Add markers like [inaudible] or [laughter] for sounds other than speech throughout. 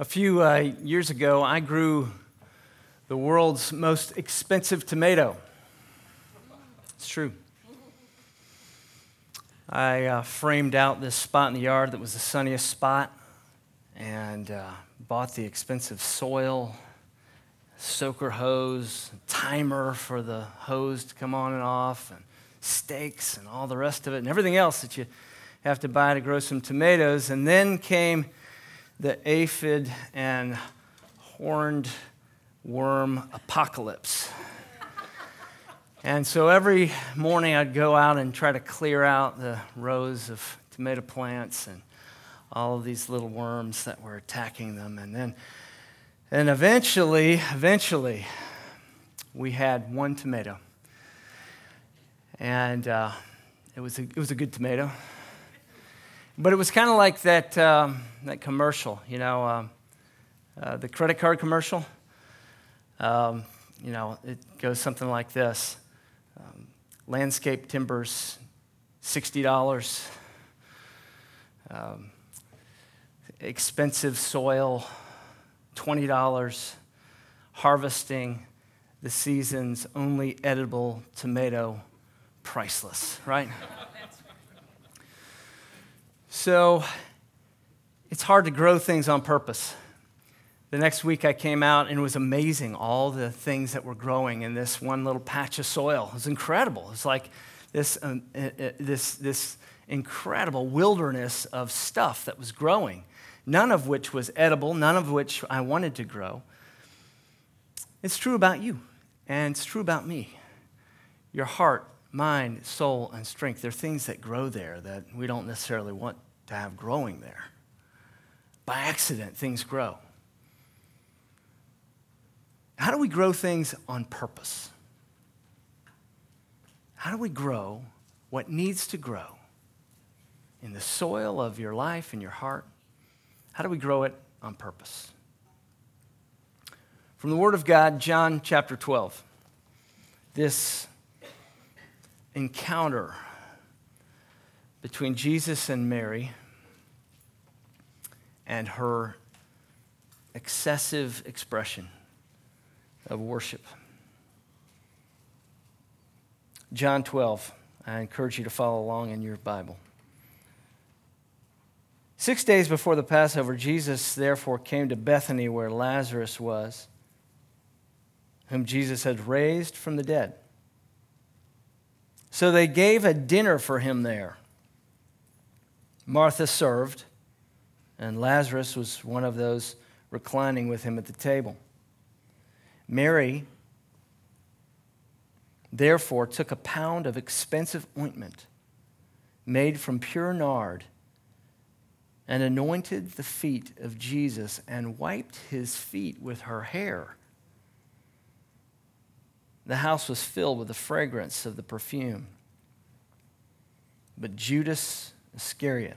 A few uh, years ago, I grew the world's most expensive tomato. It's true. I uh, framed out this spot in the yard that was the sunniest spot and uh, bought the expensive soil, soaker hose, timer for the hose to come on and off, and stakes and all the rest of it, and everything else that you have to buy to grow some tomatoes. And then came the aphid and horned worm apocalypse. and so every morning I'd go out and try to clear out the rows of tomato plants and all of these little worms that were attacking them. And then, and eventually, eventually, we had one tomato. And uh, it, was a, it was a good tomato. But it was kind of like that, um, that commercial, you know, um, uh, the credit card commercial. Um, you know, it goes something like this um, Landscape timbers, $60. Um, expensive soil, $20. Harvesting the season's only edible tomato, priceless, right? [laughs] So it's hard to grow things on purpose. The next week I came out and it was amazing all the things that were growing in this one little patch of soil. It was incredible. It's like this, um, uh, this, this incredible wilderness of stuff that was growing, none of which was edible, none of which I wanted to grow. It's true about you, and it's true about me. Your heart mind, soul, and strength. They're things that grow there that we don't necessarily want to have growing there. By accident, things grow. How do we grow things on purpose? How do we grow what needs to grow in the soil of your life and your heart? How do we grow it on purpose? From the Word of God, John chapter 12. This encounter between Jesus and Mary and her excessive expression of worship. John 12. I encourage you to follow along in your Bible. Six days before the Passover, Jesus therefore came to Bethany where Lazarus was, whom Jesus had raised from the dead. So they gave a dinner for him there. Martha served, and Lazarus was one of those reclining with him at the table. Mary, therefore, took a pound of expensive ointment made from pure nard and anointed the feet of Jesus and wiped his feet with her hair. The house was filled with the fragrance of the perfume. But Judas Iscariot,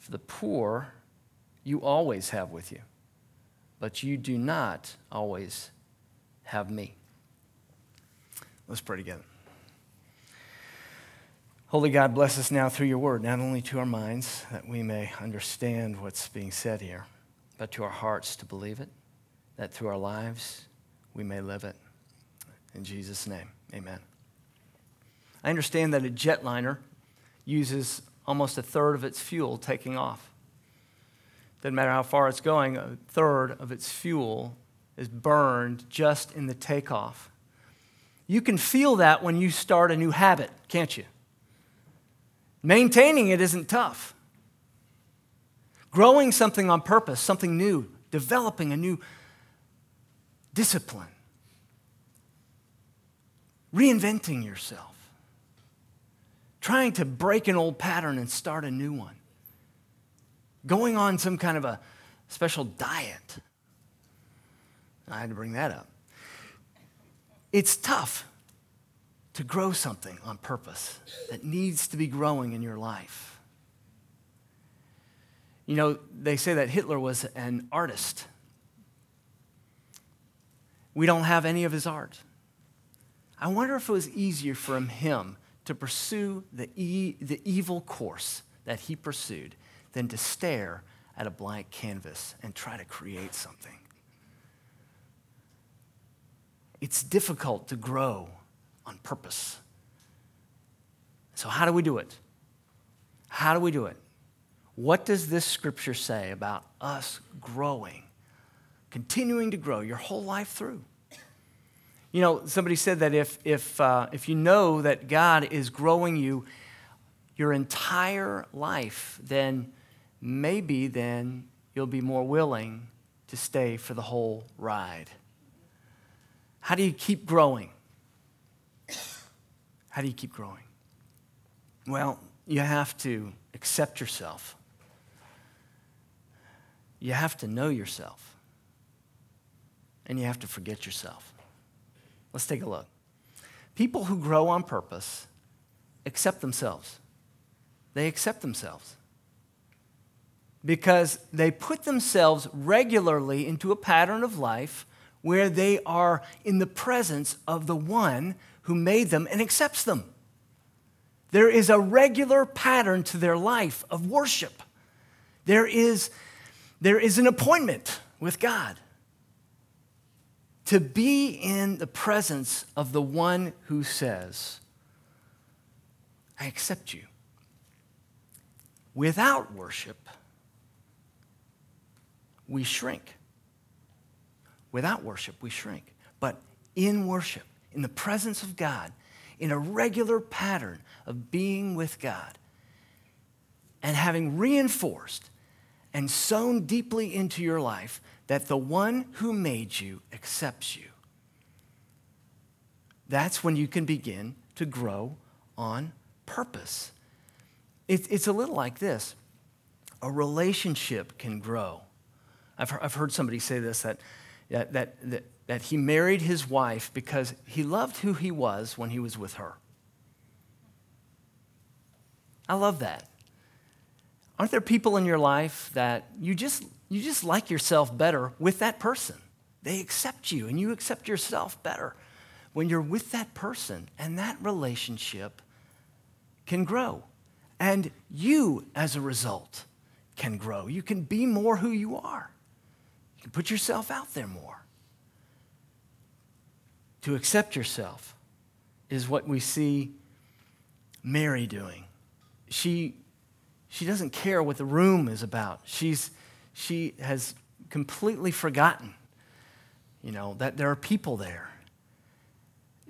For the poor you always have with you, but you do not always have me. Let's pray together. Holy God, bless us now through your word, not only to our minds that we may understand what's being said here, but to our hearts to believe it, that through our lives we may live it. In Jesus' name, amen. I understand that a jetliner uses almost a third of its fuel taking off. Doesn't matter how far it's going, a third of its fuel is burned just in the takeoff. You can feel that when you start a new habit, can't you? Maintaining it isn't tough. Growing something on purpose, something new, developing a new discipline, reinventing yourself, trying to break an old pattern and start a new one, going on some kind of a special diet. I had to bring that up. It's tough to grow something on purpose that needs to be growing in your life. You know, they say that Hitler was an artist. We don't have any of his art. I wonder if it was easier for him to pursue the, e- the evil course that he pursued than to stare at a blank canvas and try to create something. It's difficult to grow on purpose. So, how do we do it? How do we do it? What does this scripture say about us growing, continuing to grow your whole life through? You know, somebody said that if, if, uh, if you know that God is growing you your entire life, then maybe then you'll be more willing to stay for the whole ride. How do you keep growing? How do you keep growing? Well, you have to accept yourself. You have to know yourself. And you have to forget yourself. Let's take a look. People who grow on purpose accept themselves. They accept themselves because they put themselves regularly into a pattern of life where they are in the presence of the one who made them and accepts them. There is a regular pattern to their life of worship. There is, there is an appointment with God to be in the presence of the one who says, I accept you. Without worship, we shrink. Without worship, we shrink. But in worship, in the presence of God, in a regular pattern of being with God, and having reinforced and sown deeply into your life that the one who made you accepts you, that's when you can begin to grow on purpose. it's a little like this a relationship can grow. I've, heard somebody say this that, that, that, that he married his wife because he loved who he was when he was with her. I love that. Aren't there people in your life that you just, you just like yourself better with that person? They accept you and you accept yourself better when you're with that person, and that relationship can grow. And you, as a result, can grow. You can be more who you are. You can put yourself out there more. To accept yourself is what we see Mary doing. She, she doesn't care what the room is about. She's, she has completely forgotten, you know, that there are people there.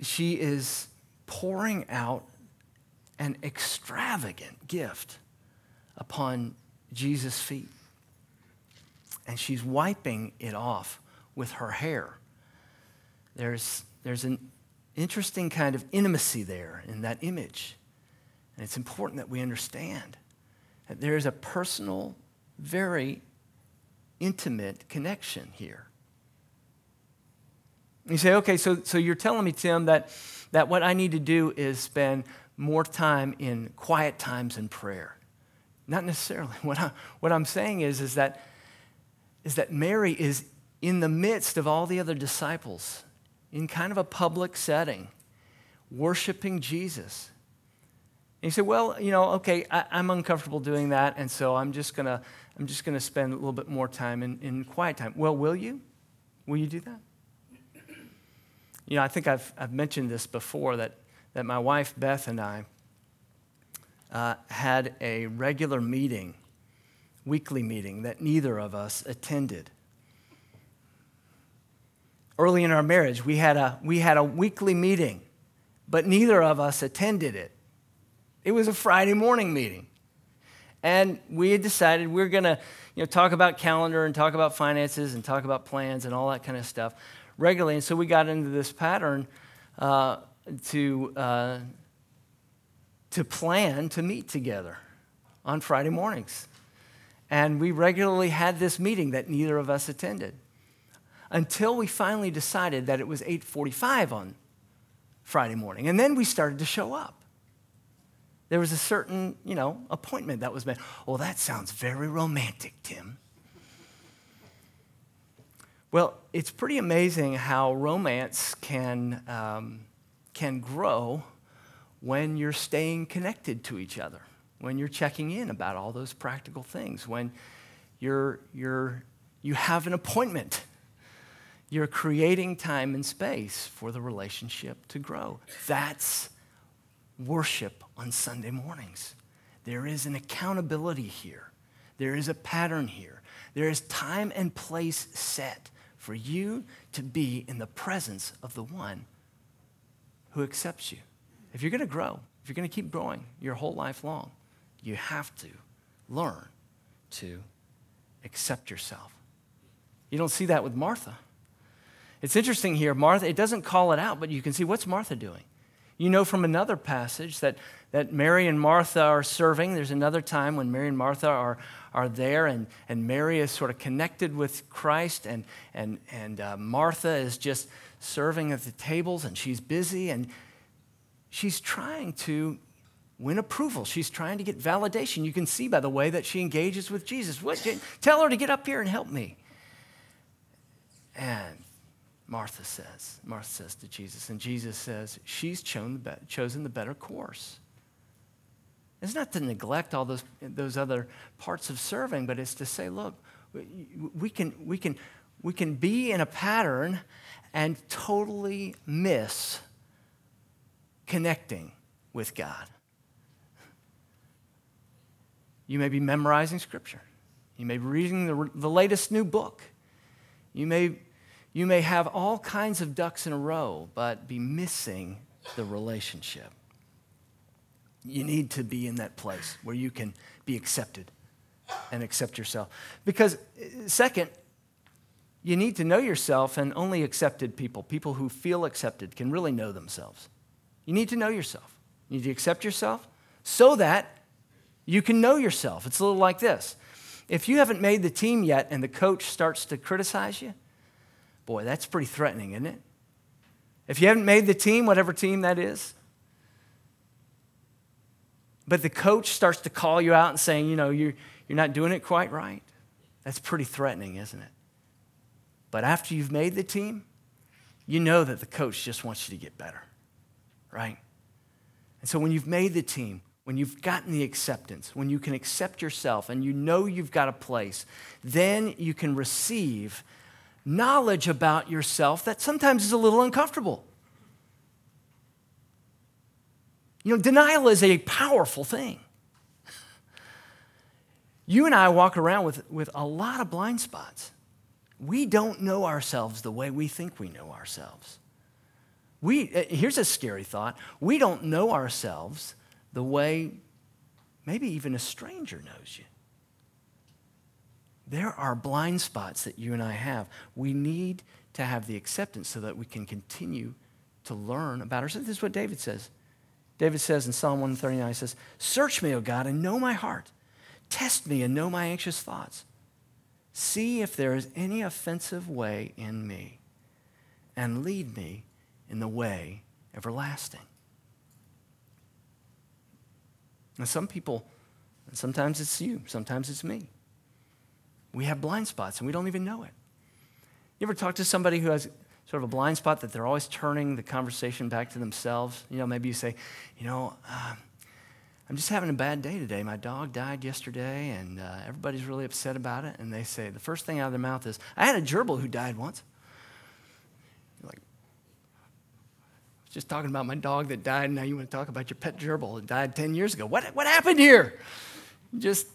She is pouring out an extravagant gift upon Jesus' feet and she's wiping it off with her hair. There's, there's an interesting kind of intimacy there in that image. And it's important that we understand there is a personal, very intimate connection here. You say, okay, so, so you're telling me, Tim, that, that what I need to do is spend more time in quiet times in prayer. Not necessarily. [laughs] What, I, what I'm saying is, is that is that Mary is in the midst of all the other disciples in kind of a public setting, worshiping Jesus. And you say, well, you know, okay, I, am uncomfortable doing that, and so I'm just gonna, I'm just gonna spend a little bit more time in, in quiet time. Well, will you? Will you do that? You know, I think I've, I've mentioned this before that, that my wife Beth and I uh, had a regular meeting weekly meeting that neither of us attended. Early in our marriage, we had a, we had a weekly meeting, but neither of us attended it. It was a Friday morning meeting. And we had decided we are going to you know, talk about calendar and talk about finances and talk about plans and all that kind of stuff regularly. And so we got into this pattern uh, to, uh, to plan to meet together on Friday mornings. And we regularly had this meeting that neither of us attended until we finally decided that it was 8:45 on Friday morning. And then we started to show up. There was a certain, you know, appointment that was made. Well, that sounds very romantic, Tim. Well, it's pretty amazing how romance can, um, can grow when you're staying connected to each other, when you're checking in about all those practical things, when you're, you're, you have an appointment. You're creating time and space for the relationship to grow. That's worship on Sunday mornings. There is an accountability here, there is a pattern here, there is time and place set for you to be in the presence of the one who accepts you. If you're going to grow, if you're going to keep growing your whole life long, you have to learn to accept yourself. You don't see that with Martha. It's interesting here, Martha, it doesn't call it out, but you can see what's Martha doing? You know from another passage that, that Mary and Martha are serving. There's another time when Mary and Martha are, are there, and, and Mary is sort of connected with Christ, and, and, and uh, Martha is just serving at the tables, and she's busy, and she's trying to win approval. She's trying to get validation. You can see by the way that she engages with Jesus. What, tell her to get up here and help me. And Martha says, Martha says to Jesus, and Jesus says, she's chosen the better course. It's not to neglect all those, those other parts of serving, but it's to say, look, we can, we, can, we can be in a pattern and totally miss connecting with God. You may be memorizing scripture. You may be reading the, the latest new book. You may you may have all kinds of ducks in a row, but be missing the relationship. You need to be in that place where you can be accepted and accept yourself. Because, uh, second, you need to know yourself, and only accepted people, people who feel accepted, can really know themselves. You need to know yourself. You need to accept yourself so that you can know yourself. It's a little like this if you haven't made the team yet and the coach starts to criticize you, Boy, that's pretty threatening, isn't it? If you haven't made the team, whatever team that is, but the coach starts to call you out and saying, you know, you're, you're not doing it quite right, that's pretty threatening, isn't it? But after you've made the team, you know that the coach just wants you to get better, right? And so when you've made the team, when you've gotten the acceptance, when you can accept yourself and you know you've got a place, then you can receive knowledge about yourself that sometimes is a little uncomfortable. You know, denial is a powerful thing. You and I walk around with, with a lot of blind spots. We don't know ourselves the way we think we know ourselves. We, uh, here's a scary thought we don't know ourselves the way maybe even a stranger knows you. There are blind spots that you and I have. We need to have the acceptance so that we can continue to learn about ourselves. This is what David says. David says in Psalm 139, he says, Search me, O God, and know my heart. Test me and know my anxious thoughts. See if there is any offensive way in me, and lead me in the way everlasting. And some people, and sometimes it's you, sometimes it's me. We have blind spots and we don't even know it. You ever talk to somebody who has sort of a blind spot that they're always turning the conversation back to themselves? You know, maybe you say, you know, uh, I'm just having a bad day today. My dog died yesterday and uh, everybody's really upset about it. And they say, the first thing out of their mouth is, I had a gerbil who died once. You're like, I was just talking about my dog that died, and now you want to talk about your pet gerbil that died 10 years ago. What, what happened here? Just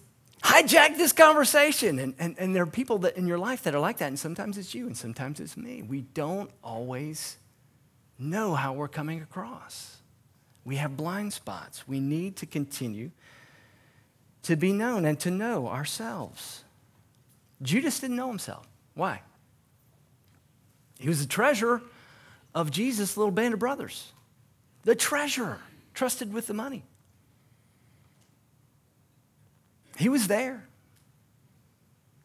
hijack this conversation. And, and, and there are people that in your life that are like that, and sometimes it's you, and sometimes it's me. We don't always know how we're coming across. We have blind spots. We need to continue to be known and to know ourselves. Judas didn't know himself. Why? He was the treasurer of Jesus' little band of brothers. The treasurer, trusted with the money. He was there.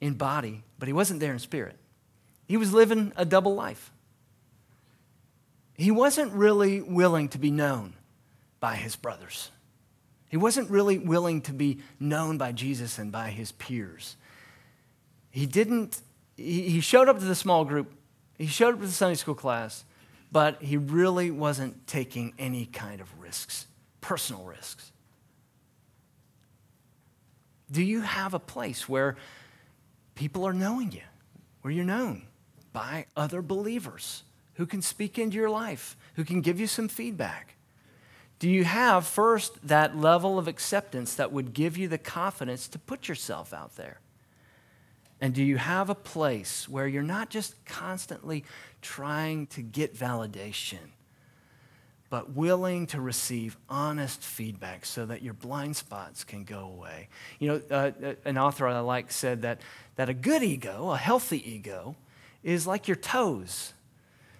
in body, but he wasn't there in spirit. He was living a double life. He wasn't really willing to be known by his brothers. He wasn't really willing to be known by Jesus and by his peers. He didn't, he showed up to the small group, he showed up to the Sunday school class, but he really wasn't taking any kind of risks, personal risks. Do you have a place where people are knowing you, where you're known by other believers who can speak into your life, who can give you some feedback? Do you have first that level of acceptance that would give you the confidence to put yourself out there? And do you have a place where you're not just constantly trying to get validation, but willing to receive honest feedback so that your blind spots can go away? You know, uh, uh an author I like said that, that a good ego, a healthy ego, is like your toes,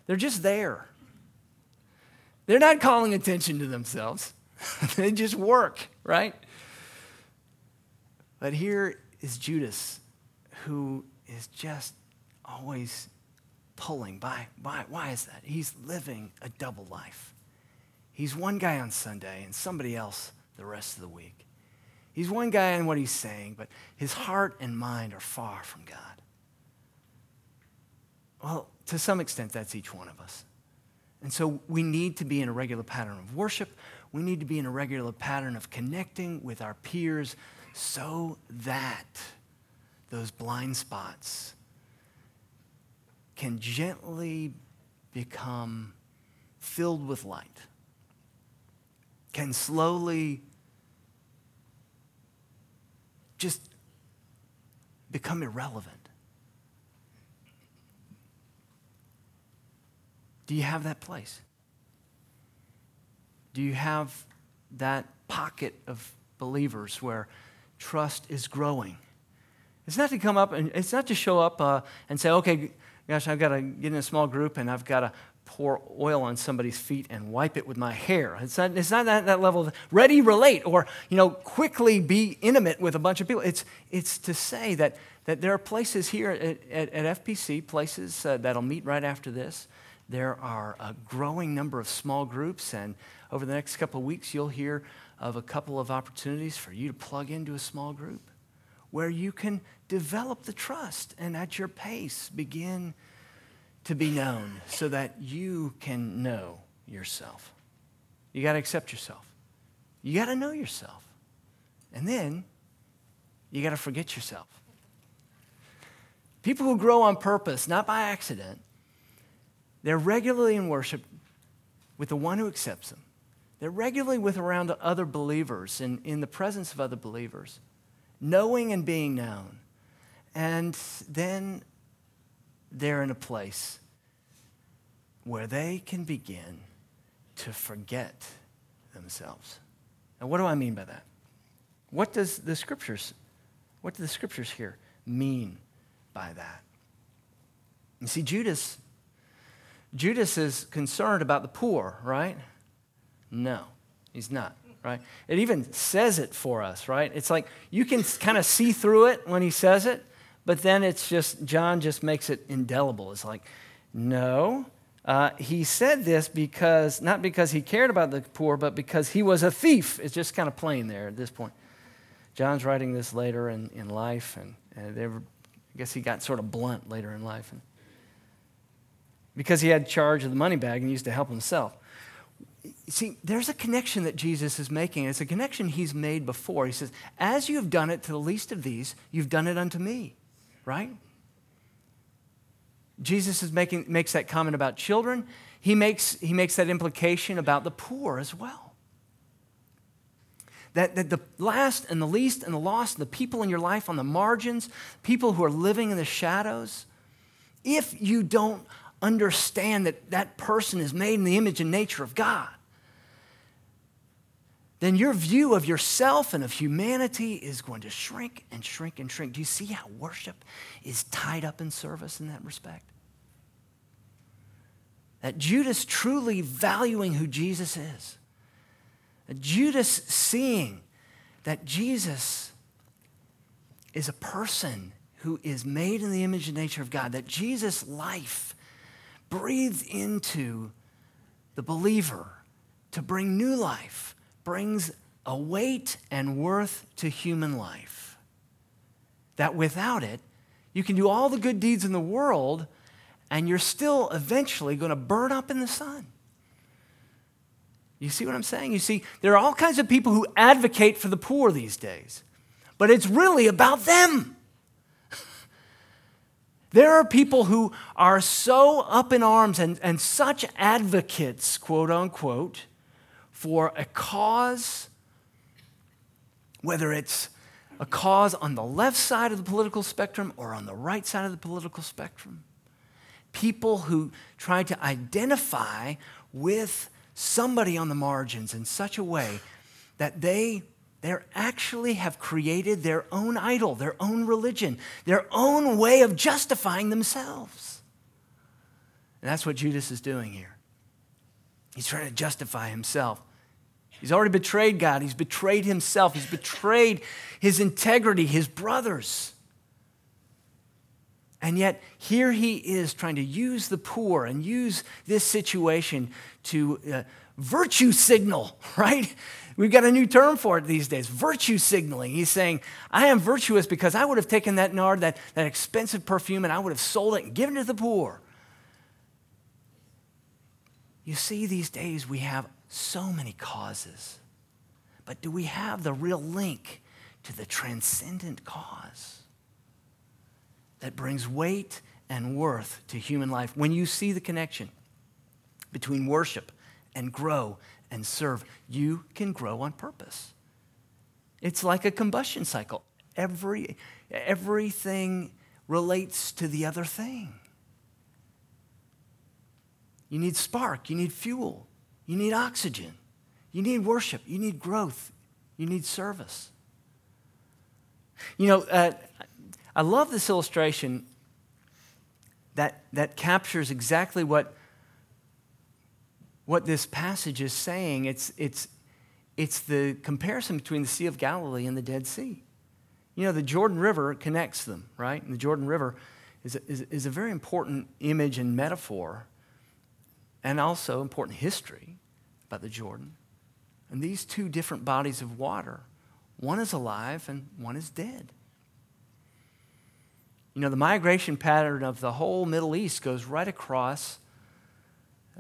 they're just there. They're not calling attention to themselves, [laughs] they just work, right? But here is Judas, who is just always pulling. By, by, why is that? He's living a double life. He's one guy on Sunday and somebody else the rest of the week. He's one guy in what he's saying, but his heart and mind are far from God. Well, to some extent, that's each one of us. And so we need to be in a regular pattern of worship. We need to be in a regular pattern of connecting with our peers so that those blind spots can gently become filled with light, can slowly just become irrelevant. Do you have that place? Do you have that pocket of believers where trust is growing? It's not to come up and it's not to show up uh, and say, okay, gosh, I've got to get in a small group and I've got to pour oil on somebody's feet and wipe it with my hair. It's not, it's not that, that level of ready, relate, or you know, quickly be intimate with a bunch of people. It's, it's to say that, that there are places here at, at, at FPC, places uh, that'll meet right after this, there are a growing number of small groups, and over the next couple of weeks, you'll hear of a couple of opportunities for you to plug into a small group where you can develop the trust and at your pace begin to be known so that you can know yourself. You got to accept yourself. You got to know yourself. And then you got to forget yourself. People who grow on purpose, not by accident, they're regularly in worship with the one who accepts them. They're regularly with around other believers and in the presence of other believers, knowing and being known. And then they're in a place where they can begin to forget themselves. And what do I mean by that? What does the scriptures, what do the scriptures here mean by that? You see, Judas Judas is concerned about the poor, right? No, he's not, right? It even says it for us, right? It's like you can kind of see through it when he says it, but then it's just, John just makes it indelible. It's like, no, uh, he said this because, not because he cared about the poor, but because he was a thief. It's just kind of plain there at this point. John's writing this later in, in life, and, and were, I guess he got sort of blunt later in life. And, because he had charge of the money bag and used to help himself. See, there's a connection that Jesus is making. It's a connection he's made before. He says, As you have done it to the least of these, you've done it unto me, right? Jesus is making, makes that comment about children. He makes, he makes that implication about the poor as well. That, that the last and the least and the lost, and the people in your life on the margins, people who are living in the shadows, if you don't understand that that person is made in the image and nature of God, then your view of yourself and of humanity is going to shrink and shrink and shrink. Do you see how worship is tied up in service in that respect? That Judas truly valuing who Jesus is. That Judas seeing that Jesus is a person who is made in the image and nature of God, that Jesus' life breathes into the believer to bring new life, brings a weight and worth to human life. That without it, you can do all the good deeds in the world and you're still eventually going to burn up in the sun. You see what I'm saying? You see, there are all kinds of people who advocate for the poor these days, but it's really about them. [laughs] There are people who are so up in arms and, and such advocates, quote unquote, for a cause, whether it's a cause on the left side of the political spectrum or on the right side of the political spectrum. People who try to identify with somebody on the margins in such a way that they they actually have created their own idol, their own religion, their own way of justifying themselves. And that's what Judas is doing here. He's trying to justify himself. He's already betrayed God. He's betrayed himself. He's betrayed his integrity, his brothers. And yet, here he is trying to use the poor and use this situation to uh, virtue signal, [laughs] right? We've got a new term for it these days virtue signaling. He's saying, I am virtuous because I would have taken that nard, that, that expensive perfume, and I would have sold it and given it to the poor. You see, these days we have so many causes, but do we have the real link to the transcendent cause that brings weight and worth to human life? When you see the connection between worship and grow and serve, you can grow on purpose. It's like a combustion cycle. Every, everything relates to the other thing. You need spark, you need fuel, you need oxygen, you need worship, you need growth, you need service. You know, uh, I love this illustration that, that captures exactly what what this passage is saying. It's, it's, it's the comparison between the Sea of Galilee and the Dead Sea. You know, the Jordan River connects them, right? And the Jordan River is a, is, is a very important image and metaphor, and also important history about the Jordan. And these two different bodies of water, one is alive and one is dead. You know, the migration pattern of the whole Middle East goes right across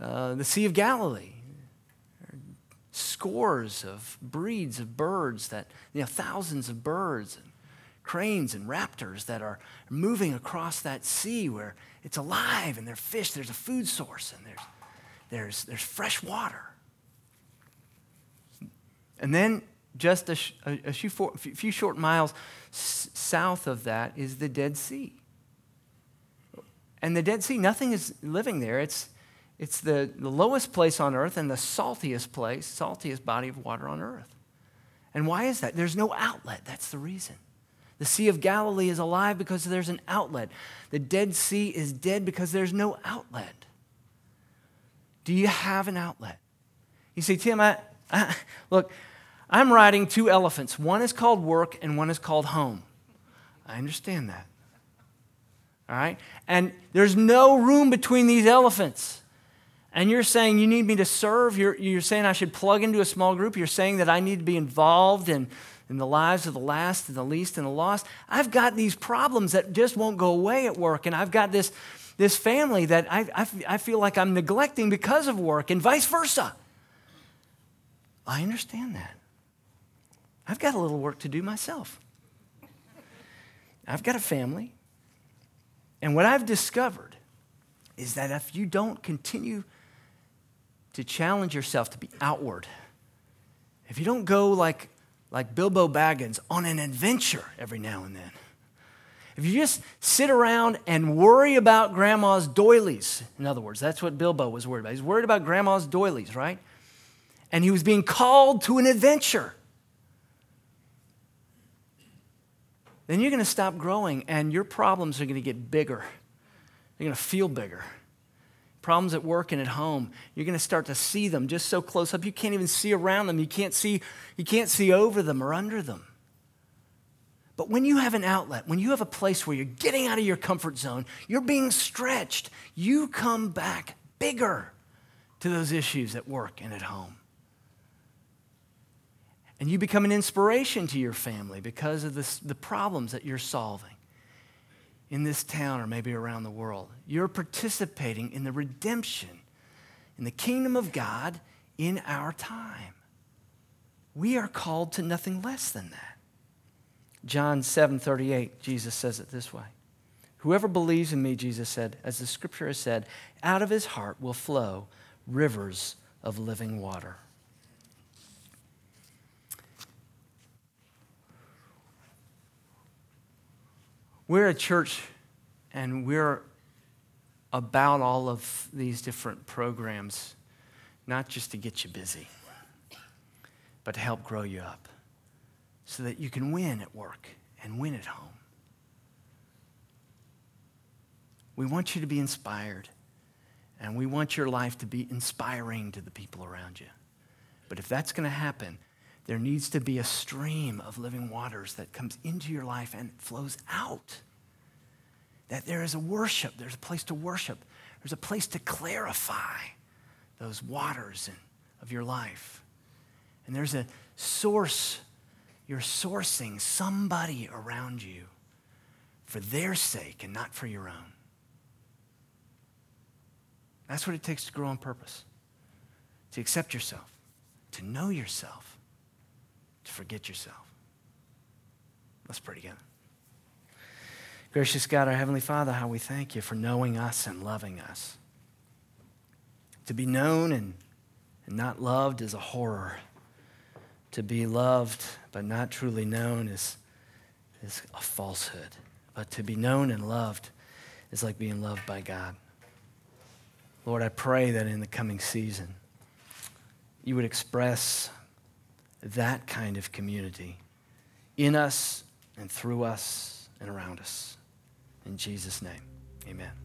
uh, the Sea of Galilee. Scores of breeds of birds that, you know, thousands of birds and cranes and raptors that are moving across that sea where it's alive and there's fish, there's a food source, and there's, there's, there's fresh water. And then just a, a, few, short miles south of that is the Dead Sea. And the Dead Sea, nothing is living there. It's, it's the, the lowest place on earth and the saltiest place, saltiest body of water on earth. And why is that? There's no outlet. That's the reason. The Sea of Galilee is alive because there's an outlet. The Dead Sea is dead because there's no outlet. Do you have an outlet? You say, Tim, I, I, look, I'm riding two elephants. One is called work and one is called home. I understand that. All right? And there's no room between these elephants and you're saying you need me to serve, you're, you're saying I should plug into a small group, you're saying that I need to be involved in, in the lives of the last and the least and the lost. I've got these problems that just won't go away at work, and I've got this, this family that I, I, I feel like I'm neglecting because of work, and vice versa. I understand that. I've got a little work to do myself. I've got a family. And what I've discovered is that if you don't continue to challenge yourself to be outward. If you don't go like, like Bilbo Baggins on an adventure every now and then, if you just sit around and worry about grandma's doilies, in other words, that's what Bilbo was worried about. He's worried about grandma's doilies, right? And he was being called to an adventure. Then you're going to stop growing and your problems are going to get bigger. They're going to feel bigger problems at work and at home you're going to start to see them just so close up you can't even see around them you can't see you can't see over them or under them But when you have an outlet, when you have a place where you're getting out of your comfort zone, you're being stretched, you come back bigger to those issues at work and at home. And you become an inspiration to your family because of this, the problems that you're solving in this town or maybe around the world. You're participating in the redemption, in the kingdom of God in our time. We are called to nothing less than that. John 7:38, Jesus says it this way. Whoever believes in me, Jesus said, as the scripture has said, out of his heart will flow rivers of living water. We're a church and we're about all of these different programs, not just to get you busy, but to help grow you up so that you can win at work and win at home. We want you to be inspired, and we want your life to be inspiring to the people around you. But if that's going to happen, there needs to be a stream of living waters that comes into your life and flows out. That there is a worship, there's a place to worship, there's a place to clarify those waters of your life. And there's a source, you're sourcing somebody around you for their sake and not for your own. That's what it takes to grow on purpose to accept yourself, to know yourself to forget yourself. Let's pray together. Gracious God, our Heavenly Father, how we thank you for knowing us and loving us. To be known and, and not loved is a horror. To be loved but not truly known is, is a falsehood. But to be known and loved is like being loved by God. Lord, I pray that in the coming season, you would express that kind of community in us and through us and around us. In Jesus' name, amen.